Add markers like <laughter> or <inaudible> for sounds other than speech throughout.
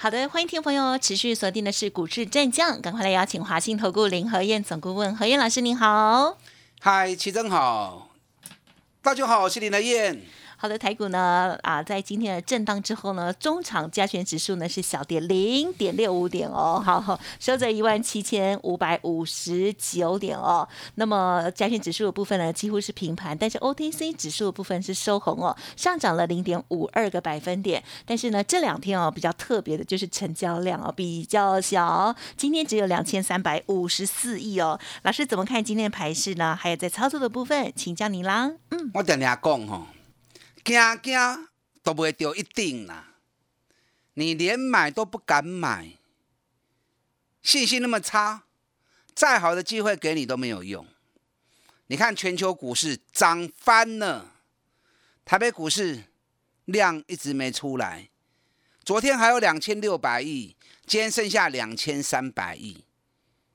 好的，欢迎听众朋友持续锁定的是股市战将，赶快来邀请华信投顾林和燕总顾问何燕老师，您好。嗨，齐正好，大家好，我是林和燕。好的，台股呢啊，在今天的震荡之后呢，中场加权指数呢是小跌零点六五点哦，好，收在一万七千五百五十九点哦。那么加权指数的部分呢，几乎是平盘，但是 OTC 指数的部分是收红哦，上涨了零点五二个百分点。但是呢，这两天哦比较特别的就是成交量哦比较小，今天只有两千三百五十四亿哦。老师怎么看今天的盘势呢？还有在操作的部分，请教你啦。嗯，我等下讲哈。惊惊都不会丢一定啦，你连买都不敢买，信心那么差，再好的机会给你都没有用。你看全球股市涨翻了，台北股市量一直没出来，昨天还有两千六百亿，今天剩下两千三百亿，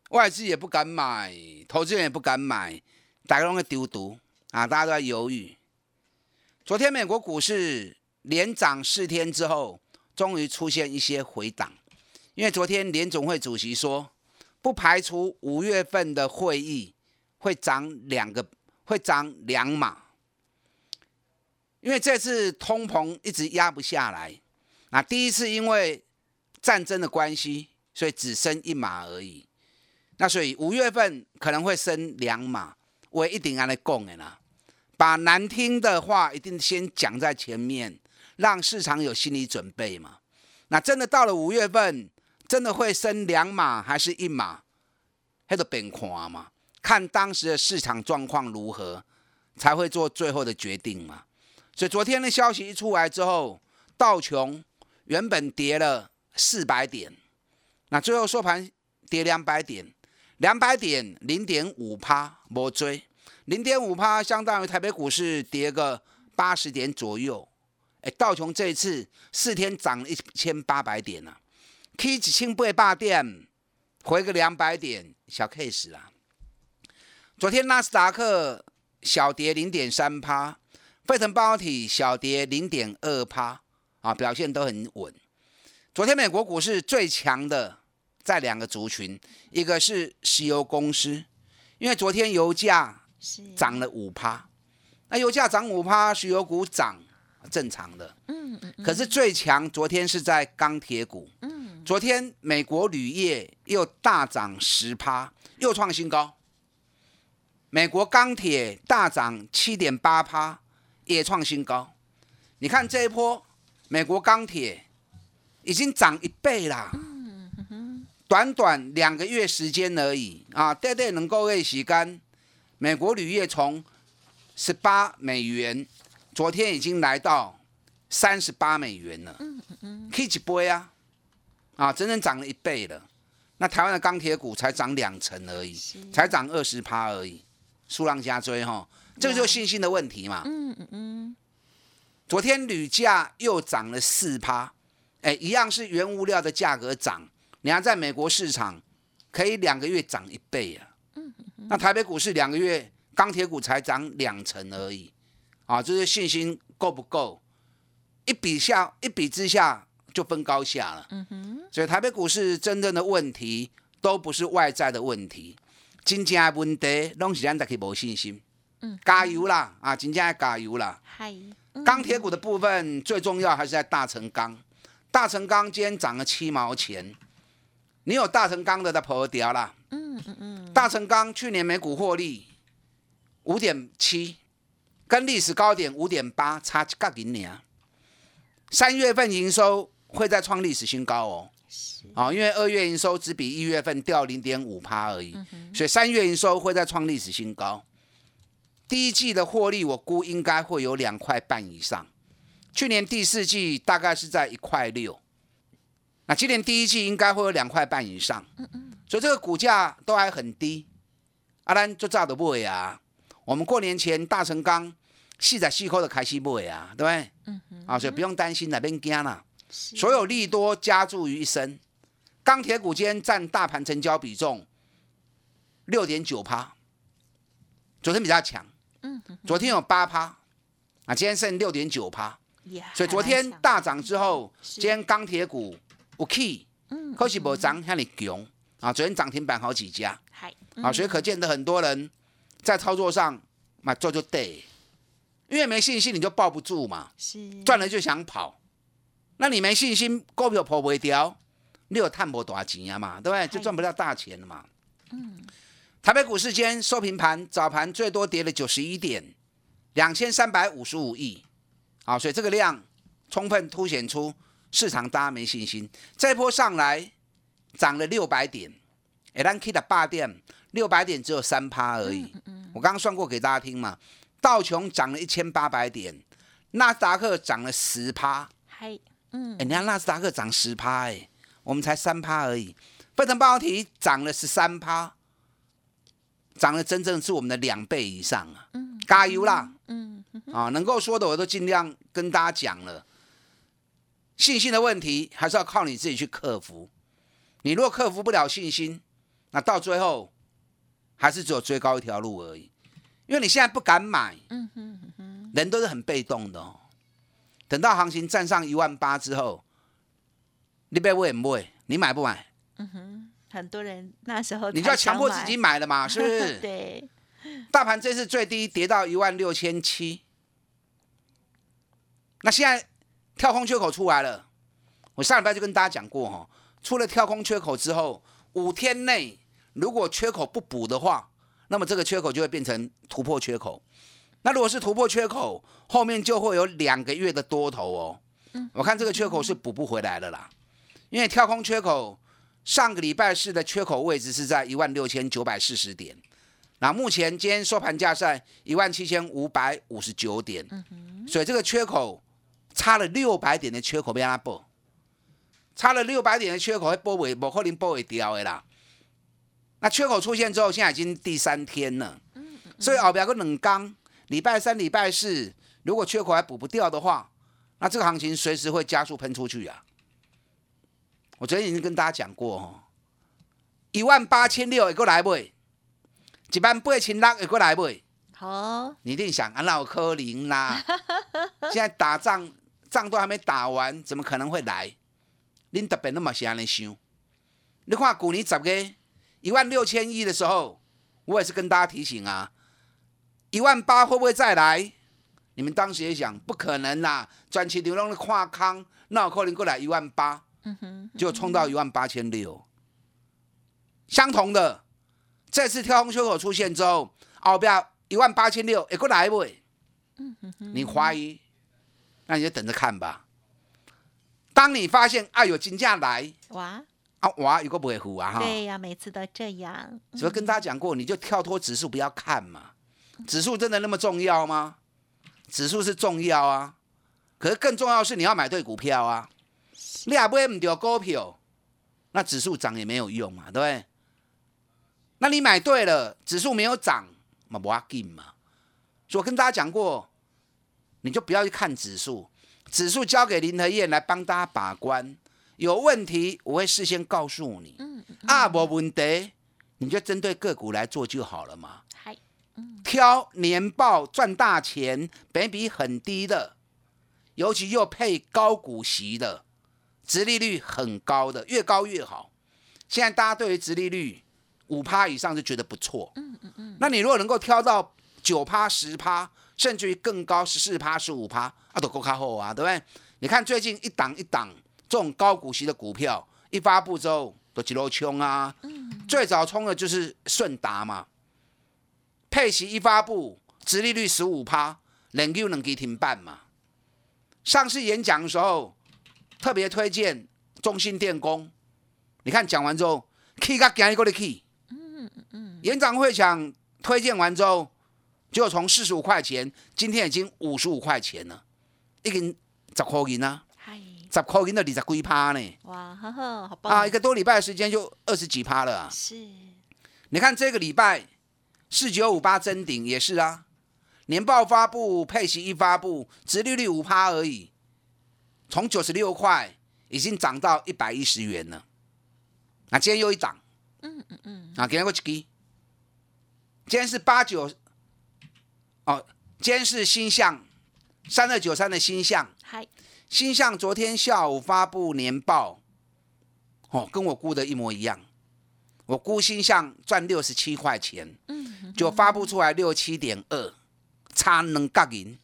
外资也不敢买，投资人也不敢买，大家都在丢毒啊，大家都在犹豫。昨天美国股市连涨四天之后，终于出现一些回档，因为昨天联总会主席说，不排除五月份的会议会涨两个，会涨两码，因为这次通膨一直压不下来，那第一次因为战争的关系，所以只升一码而已，那所以五月份可能会升两码，我一定按来讲的啦。把难听的话一定先讲在前面，让市场有心理准备嘛。那真的到了五月份，真的会升两码还是一码，还得变看嘛。看当时的市场状况如何，才会做最后的决定嘛。所以昨天的消息一出来之后，道琼原本跌了四百点，那最后收盘跌两百点，两百点零点五趴，没追。零点五趴，相当于台北股市跌个八十点左右。哎，道琼这一次四天涨一千八百点呢，K 几千倍霸点，回个两百点，小 case 啦。昨天纳斯达克小跌零点三趴，费城半导体小跌零点二趴，啊，表现都很稳。昨天美国股市最强的在两个族群，一个是石油公司，因为昨天油价。涨了五趴，那油价涨五趴，石油股涨，正常的。嗯嗯。可是最强昨天是在钢铁股。嗯。昨天美国铝业又大涨十趴，又创新高。美国钢铁大涨七点八趴，也创新高。你看这一波，美国钢铁已经涨一倍啦。嗯哼。短短两个月时间而已啊，对对，能够为洗干。美国铝业从十八美元，昨天已经来到三十八美元了，嗯嗯嗯，可以几倍啊？啊，整整涨了一倍了。那台湾的钢铁股才涨两成而已，才涨二十趴而已，数量加追哈，这个就是信心的问题嘛。嗯嗯嗯。昨天铝价又涨了四趴，哎，一样是原物料的价格涨，你看在美国市场可以两个月涨一倍啊。那台北股市两个月钢铁股才涨两成而已，啊，这是信心够不够？一比下一比之下就分高下了。嗯哼。所以台北股市真正的问题都不是外在的问题，真正的问题拢是咱自己无信心。嗯。加油啦！啊，真正要加油啦！嗨。钢铁股的部分最重要还是在大成钢，大成钢今天涨了七毛钱，你有大成钢的在破掉啦。嗯嗯嗯，大成钢去年每股获利五点七，跟历史高点五点八差一角银呢。三月份营收会再创历史新高哦。啊，因为二月营收只比一月份掉零点五趴而已，所以三月营收会再创历史新高。第一季的获利我估应该会有两块半以上，去年第四季大概是在一块六，那今年第一季应该会有两块半以上。嗯嗯。所以这个股价都还很低，阿兰就早就买啊。我们过年前大成钢四十四块就开始买啊，对不对？嗯啊，所以不用担心那边惊了。所有利多加注于一身。钢铁股今天占大盘成交比重六点九趴，昨天比较强。嗯，昨天有八趴，啊，今天剩六点九趴。所以昨天大涨之后，今天钢铁股有嗯，可是无涨，像你强啊。昨天涨停板好几家，啊，所以可见的很多人在操作上嘛做就对，因为没信心你就抱不住嘛，是赚了就想跑，那你没信心，股票破不掉，你有探多少钱啊嘛，对不对？就赚不到大钱了嘛。嗯，台北股市间收平盘，早盘最多跌了九十一点，两千三百五十五亿。啊，所以这个量充分凸显出市场大家没信心。这波上来涨了六百点，哎，咱 K 的霸点六百点只有三趴而已。我刚刚算过给大家听嘛，道琼涨了一千八百点，纳斯达克涨了十趴。嗨，嗯，哎，你看纳斯达克涨十趴，哎，我们才三趴而已。费城半导体涨了十三趴，涨了真正是我们的两倍以上啊。嗯，加油啦！嗯。啊，能够说的我都尽量跟大家讲了。信心的问题还是要靠你自己去克服。你如果克服不了信心，那到最后还是只有追高一条路而已。因为你现在不敢买，嗯哼哼，人都是很被动的哦。等到行情站上一万八之后，你被问不会？你买不买？嗯哼，很多人那时候你就要强迫自己买了嘛，是不是？<laughs> 对。大盘这次最低跌到一万六千七，那现在跳空缺口出来了。我上礼拜就跟大家讲过哈，出了跳空缺口之后，五天内如果缺口不补的话，那么这个缺口就会变成突破缺口。那如果是突破缺口，后面就会有两个月的多头哦。我看这个缺口是补不回来了啦，因为跳空缺口上个礼拜四的缺口位置是在一万六千九百四十点。那目前今天收盘价在一万七千五百五十九点，所以这个缺口差了六百点的缺口被它破，差了六百点的缺口会补尾，不可能补尾掉的啦。那缺口出现之后，现在已经第三天了，所以后边个冷刚礼拜三、礼拜四，如果缺口还补不掉的话，那这个行情随时会加速喷出去啊。我昨天已经跟大家讲过哦，一万八千六一个来不？一万八千六也过来不？好，你一定想啊，那有可能啦。<laughs> 现在打仗，仗都还没打完，怎么可能会来？恁特别那么想来想？你看去年十月一万六千亿的时候，我也是跟大家提醒啊，一万八会不会再来？你们当时也想，不可能啦，转期流动的跨康，那有可能过来一万八，嗯哼，就冲到一万八千六，相同的。这次跳空缺口出现之后，后边一万八千六，也过来不？你怀疑，那你就等着看吧。当你发现啊有金价来，哇啊哇，有个不会糊啊哈。对呀，每次都这样。所以跟大家讲过，你就跳脱指数不要看嘛。指数真的那么重要吗？指数是重要啊，可是更重要是你要买对股票啊。你也买唔到股票，那指数涨也没有用嘛，对不对？那你买对了，指数没有涨，嘛不要紧嘛。所以我跟大家讲过，你就不要去看指数，指数交给林和燕来帮大家把关。有问题我会事先告诉你。嗯啊，无问题，你就针对个股来做就好了嘛。挑年报赚大钱，本比很低的，尤其又配高股息的，殖利率很高的，越高越好。现在大家对于殖利率。五趴以上就觉得不错，嗯嗯嗯。那你如果能够挑到九趴、十趴，甚至于更高十四趴、十五趴，啊，都够卡后啊，对不对？你看最近一档一档这种高股息的股票一发布之后，都几路冲啊。最早冲的就是顺达嘛，配息一发布，殖利率十五趴，能够能给停办嘛。上次演讲的时候特别推荐中信电工，你看讲完之后，K 个今日过来 K。演讲会讲推荐完之后，就从四十五块钱，今天已经五十五块钱了，已经十块银啊，十块银的二十几趴呢。哇，呵呵，好棒。啊！一个多礼拜的时间就二十几趴了。是，你看这个礼拜四九五八增顶也是啊，年报发布，配息一发布，殖利率五趴而已，从九十六块已经涨到一百一十元了。那今天又一涨，嗯嗯嗯，啊，给他个一支，今天是八九，哦，今天是星象三二九三的星象，嗨，星象昨天下午发布年报，哦，跟我估的一模一样。我估星象赚六十七块钱，嗯，就发布出来六七点二，差两角银，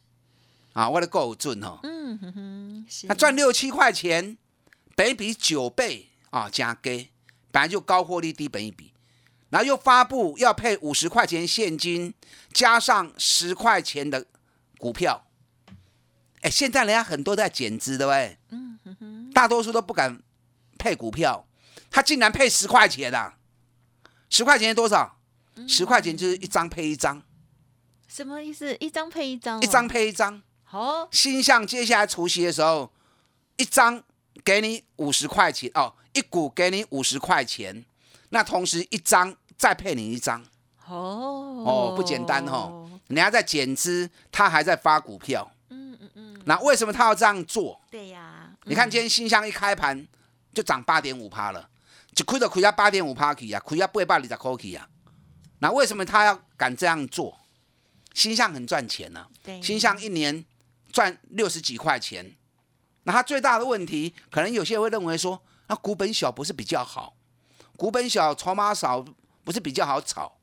啊，我的够准哦，嗯哼哼，那赚六七块钱，本比九倍啊，加给，本来就高获利低本一比，然后又发布要配五十块钱现金，加上十块钱的股票，哎，现在人家很多在减资的喂，嗯哼哼，大多数都不敢配股票，他竟然配十块钱的。十块钱多少？十块钱就是一张配一张，什么意思？一张配一张，一张配一张。好，新向接下来除夕的时候，一张给你五十块钱哦，一股给你五十块钱，那同时一张再配你一张。哦哦，不简单哦，人家在减资，他还在发股票。嗯嗯嗯。那为什么他要这样做？对呀，你看今天新乡一开盘就涨八点五趴了。就亏着亏到八点五趴去啊，亏到八百二十块去啊。那为什么他要敢这样做？新向很赚钱呢，新向一年赚六十几块钱。那他最大的问题，可能有些人会认为说，那股本小不是比较好？股本小，筹码少，不是比较好炒？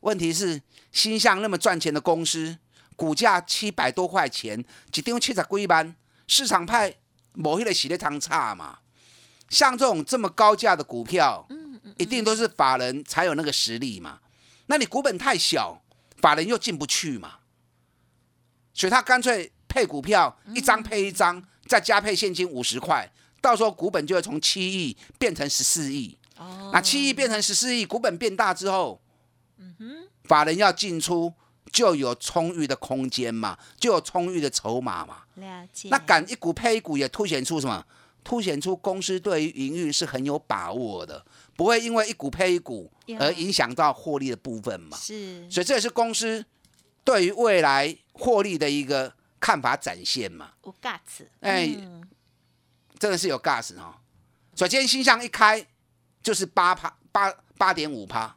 问题是新向那么赚钱的公司，股价七百多块钱，一张七十几万，市场派某一类洗的汤差嘛？像这种这么高价的股票，嗯嗯，一定都是法人才有那个实力嘛。那你股本太小，法人又进不去嘛。所以他干脆配股票，一张配一张，再加配现金五十块，到时候股本就会从七亿变成十四亿。哦，那七亿变成十四亿，股本变大之后，嗯哼，法人要进出就有充裕的空间嘛，就有充裕的筹码嘛。了解。那敢一股配一股，也凸显出什么？凸显出公司对于营运是很有把握的，不会因为一股配一股而影响到获利的部分嘛？是，所以这也是公司对于未来获利的一个看法展现嘛。有 gas，哎，真的是有 gas 哈。所以今天新向一开就是八趴八八点五趴，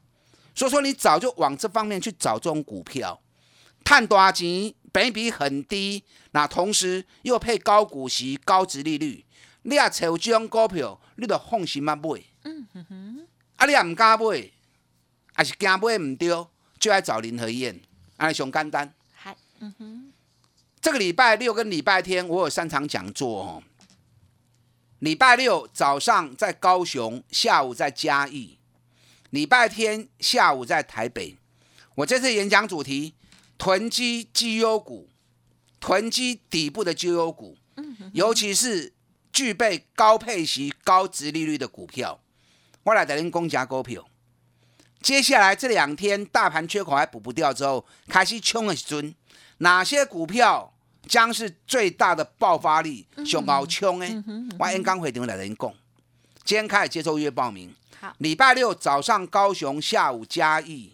所以说你早就往这方面去找这种股票，探多钱，本比很低，那同时又配高股息、高值利率。你也找这种股票，你就放心啊买。嗯哼哼。啊，你也唔敢买，还是惊买唔对，就爱找林和燕，安尼上简单。嗨，嗯哼。这个礼拜六跟礼拜天，我有三场讲座哦。礼拜六早上在高雄，下午在嘉义；礼拜天下午在台北。我这次演讲主题：囤积绩优股，囤积底部的绩优股，尤其是。具备高配息、高值利率的股票，我来带您攻夹股票。接下来这两天大盘缺口还补不掉之后，开始冲的时阵，哪些股票将是最大的爆发力？熊高冲诶！我演讲会场来人讲，今天开始接受预约报名。好，礼拜六早上高雄，下午嘉义；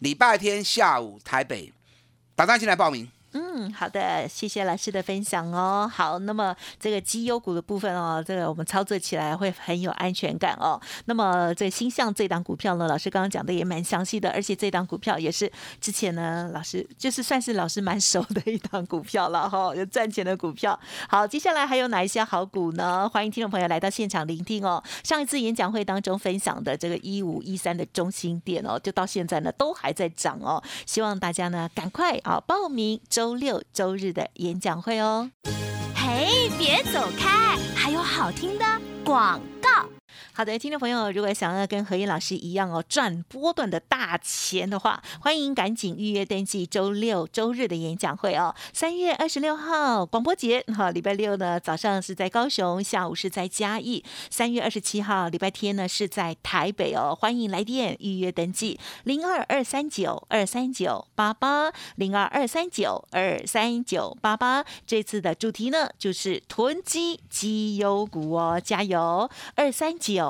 礼拜天下午台北，打算进来报名。嗯，嗯好的，谢谢老师的分享哦。好，那么这个绩优股的部分哦，这个我们操作起来会很有安全感哦。那么这新向这档股票呢，老师刚刚讲的也蛮详细的，而且这档股票也是之前呢，老师就是算是老师蛮熟的一档股票了哈，有赚钱的股票。好，接下来还有哪一些好股呢？欢迎听众朋友来到现场聆听哦。上一次演讲会当中分享的这个一五一三的中心店哦，就到现在呢都还在涨哦。希望大家呢赶快啊报名。周六周日的演讲会哦，嘿，别走开，还有好听的广告。好的，听众朋友，如果想要跟何燕老师一样哦赚波段的大钱的话，欢迎赶紧预约登记周六周日的演讲会哦。三月二十六号广播节，哈，礼拜六呢早上是在高雄，下午是在嘉义。三月二十七号礼拜天呢是在台北哦，欢迎来电预约登记零二二三九二三九八八零二二三九二三九八八。这次的主题呢就是囤积绩优股哦，加油二三九。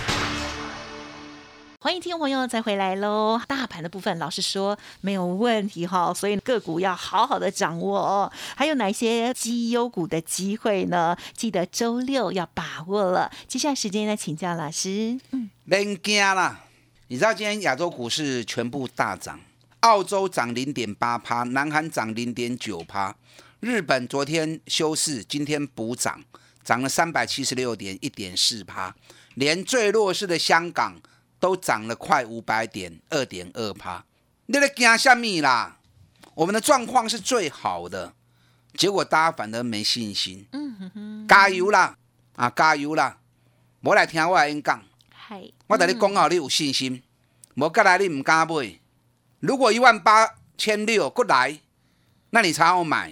欢迎听众朋友再回来喽！大盘的部分，老师说没有问题哈，所以个股要好好的掌握哦。还有哪些绩优股的机会呢？记得周六要把握了。接下来时间来请教老师。嗯，别惊啦！你知道今天亚洲股市全部大涨，澳洲涨零点八趴，南韩涨零点九趴，日本昨天休市，今天补涨，涨了三百七十六点一点四趴，连最弱势的香港。都涨了快五百点，二点二趴。你在惊什么啦？我们的状况是最好的，结果大家反而没信心。嗯哼哼，加油啦！啊，加油啦！我来听我演讲。系，我等你讲好，你有信心。我过来你唔敢买。如果一万八千六过来，那你才好买，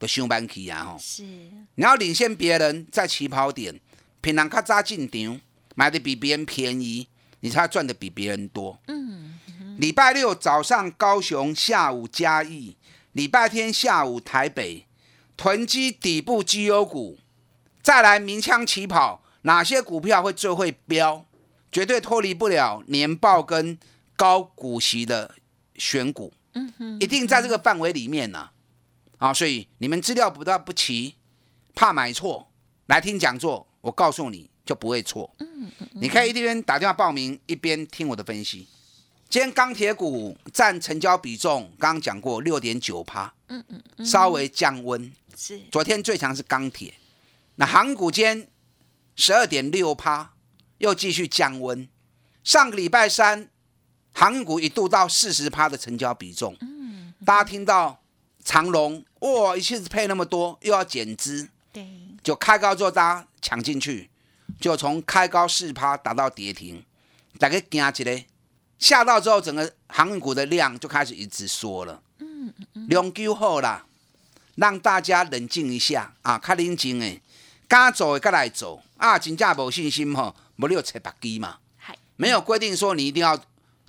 都上班去啊！吼，是。你要领先别人在起跑点，平常较早进场，买的比别人便宜。你才赚的比别人多。嗯，礼拜六早上高雄，下午嘉义，礼拜天下午台北，囤积底部绩优股，再来鸣枪起跑，哪些股票会最会飙？绝对脱离不了年报跟高股息的选股。嗯哼，一定在这个范围里面呢。啊，所以你们资料不到不齐，怕买错，来听讲座，我告诉你。就不会错。嗯嗯，你可以一边打电话报名，一边听我的分析。今天钢铁股占成交比重，刚刚讲过六点九趴。嗯嗯，稍微降温。是。昨天最强是钢铁。那航股间十二点六趴，又继续降温。上个礼拜三，航股一度到四十趴的成交比重。嗯。大家听到长龙哇，一下子配那么多，又要减资。对。就开高之后，大家抢进去。就从开高四趴打到跌停，大家惊起来，下到之后，整个航运股的量就开始一直缩了。嗯嗯两久后啦，让大家冷静一下啊，较冷静诶，敢走的敢来走啊，真正无信心吼，无你就切白机嘛。没有规定说你一定要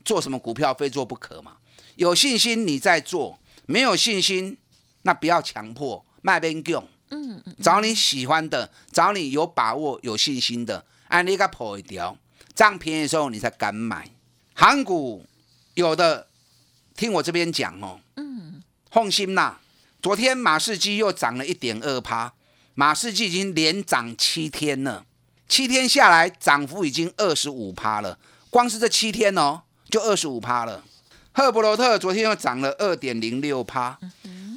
做什么股票非做不可嘛。有信心你再做，没有信心那不要强迫，卖边用。嗯，找你喜欢的，找你有把握、有信心的，按你个破一条，这样便宜的时候你才敢买。韩股有的听我这边讲哦，嗯，放心啦。昨天马士基又涨了一点二趴，马士基已经连涨七天了，七天下来涨幅已经二十五趴了，光是这七天哦，就二十五趴了。赫伯罗特昨天又涨了二点零六趴，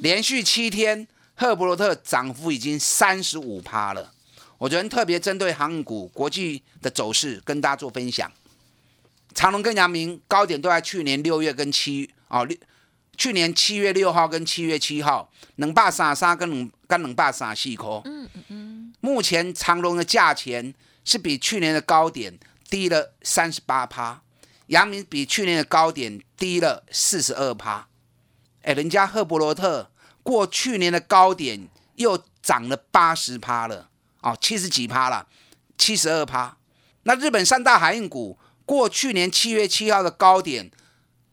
连续七天。赫伯罗特涨幅已经三十五趴了，我昨天特别针对航股国际的走势跟大家做分享。长隆跟阳明高点都在去年六月跟七哦六，去年七月六号跟七月七号，能霸三三跟能跟能霸三四颗。嗯嗯嗯。目前长隆的价钱是比去年的高点低了三十八趴，阳明比去年的高点低了四十二趴。哎，人家赫伯罗特。过去年的高点又涨了八十趴了，哦，七十几趴了，七十二趴。那日本三大海运股过去年七月七号的高点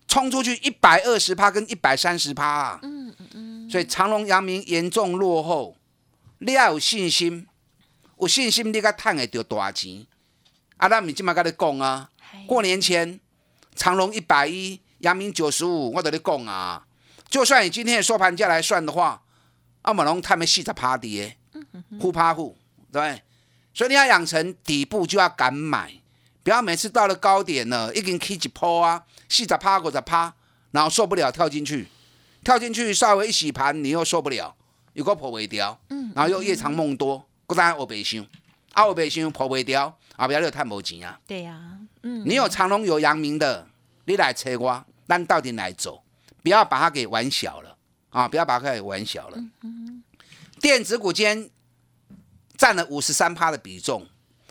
冲出去一百二十趴跟一百三十趴啊，嗯嗯嗯。所以长隆、阳明严重落后，你要有信心，有信心你该赚会到大钱。啊，咱咪今麦跟你讲啊，过年前长隆一百一，阳明九十五，我跟你讲啊。就算以今天的收盘价来算的话，阿马龙他们细着趴跌，呼趴呼，对，所以你要养成底部就要敢买，不要每次到了高点呢，已经起一波啊，四十趴、五十趴，然后受不了跳进去，跳进去稍微一洗盘，你又受不了，又个破尾掉，嗯，然后又夜长梦多，孤单我白想，啊我白想破尾掉，后边又太无钱啊。对呀、嗯，你有长隆有阳明的，你来催我，咱到底来走，不要把它给玩小了啊！不要把它给玩小了。电子股今天占了五十三趴的比重，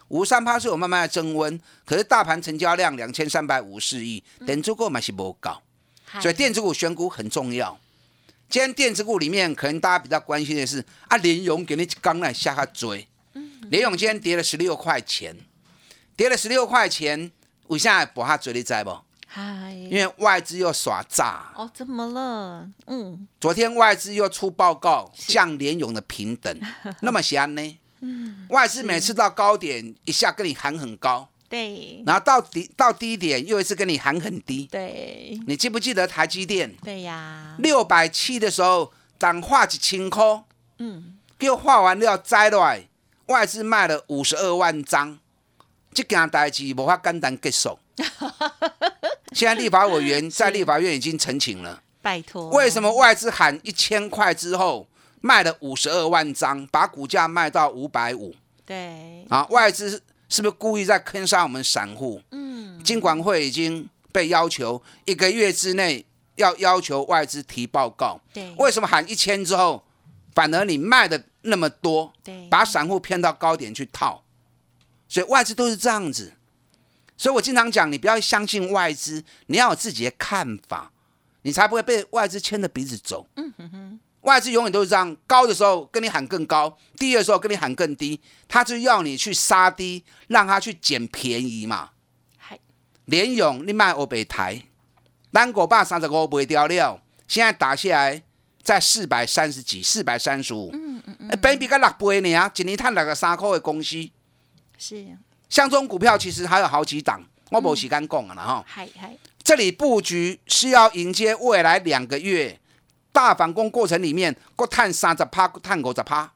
五十三趴是有慢慢的增温，可是大盘成交量两千三百五十亿，等足够嘛是不高，所以电子股选股很重要。今天电子股里面，可能大家比较关心的是啊，联勇给你刚来下下追，联勇今天跌了十六块钱，跌了十六块钱，为啥把它追你知不？嗨，因为外资又耍诈，哦，怎么了？嗯，昨天外资又出报告降联勇的平等，<laughs> 那么安呢？嗯。外资每次到高点一下跟你喊很高，对。然后到低到低点又一次跟你喊很低。对。你记不记得台积电？对呀，六百七的时候，涨化一千块，嗯，给我画完了摘落来，外资卖了五十二万张，这件代志无法简单结束。<laughs> 现在立法委员 <laughs> 在立法院已经澄清了，拜托，为什么外资喊一千块之后卖了五十二万张，把股价卖到五百五对，啊？外资是不是故意在坑杀我们散户？嗯，金管会已经被要求一个月之内要要求外资提报告。对，为什么喊一千之后，反而你卖的那么多，对，把散户骗到高点去套？所以外资都是这样子。所以我经常讲，你不要相信外资，你要有自己的看法，你才不会被外资牵着鼻子走。嗯哼哼，外资永远都是这样，高的时候跟你喊更高，低的时候跟你喊更低，他就要你去杀低，让他去捡便宜嘛。嗨，联勇你卖欧北台，咱五百三十五卖掉了，现在打下来在四百三十几、四百三十五，嗯嗯嗯，本比个六倍呢啊，一年赚六个三块的公司，是，像这种股票其实还有好几档，我没时间讲啊了哈。嗨嗨，这里布局是要迎接未来两个月大反攻过程里面，各探三十趴，各探五十趴。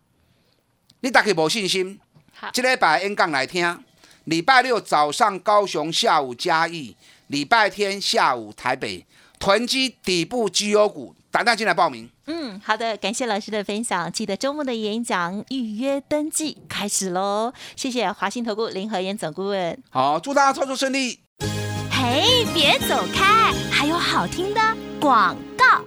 你大家无信心？好，这礼拜演讲来听。礼拜六早上高雄，下午嘉义；礼拜天下午台北。囤积底部绩优股，胆大进来报名。嗯，好的，感谢老师的分享。记得周末的演讲预约登记开始喽。谢谢华兴投顾林和燕总顾问。好，祝大家操作顺利。嘿，别走开，还有好听的广告。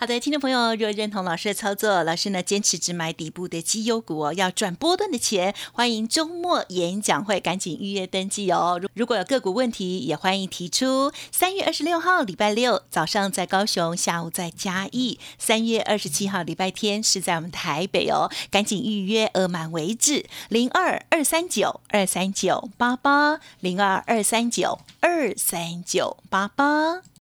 好的，听众朋友，若认同老师的操作，老师呢坚持只买底部的绩优股哦，要赚波段的钱。欢迎周末演讲会赶紧预约登记哦。如果有个股问题，也欢迎提出。三月二十六号礼拜六早上在高雄，下午在嘉义；三月二十七号礼拜天是在我们台北哦，赶紧预约，额满为止。零二二三九二三九八八零二二三九二三九八八。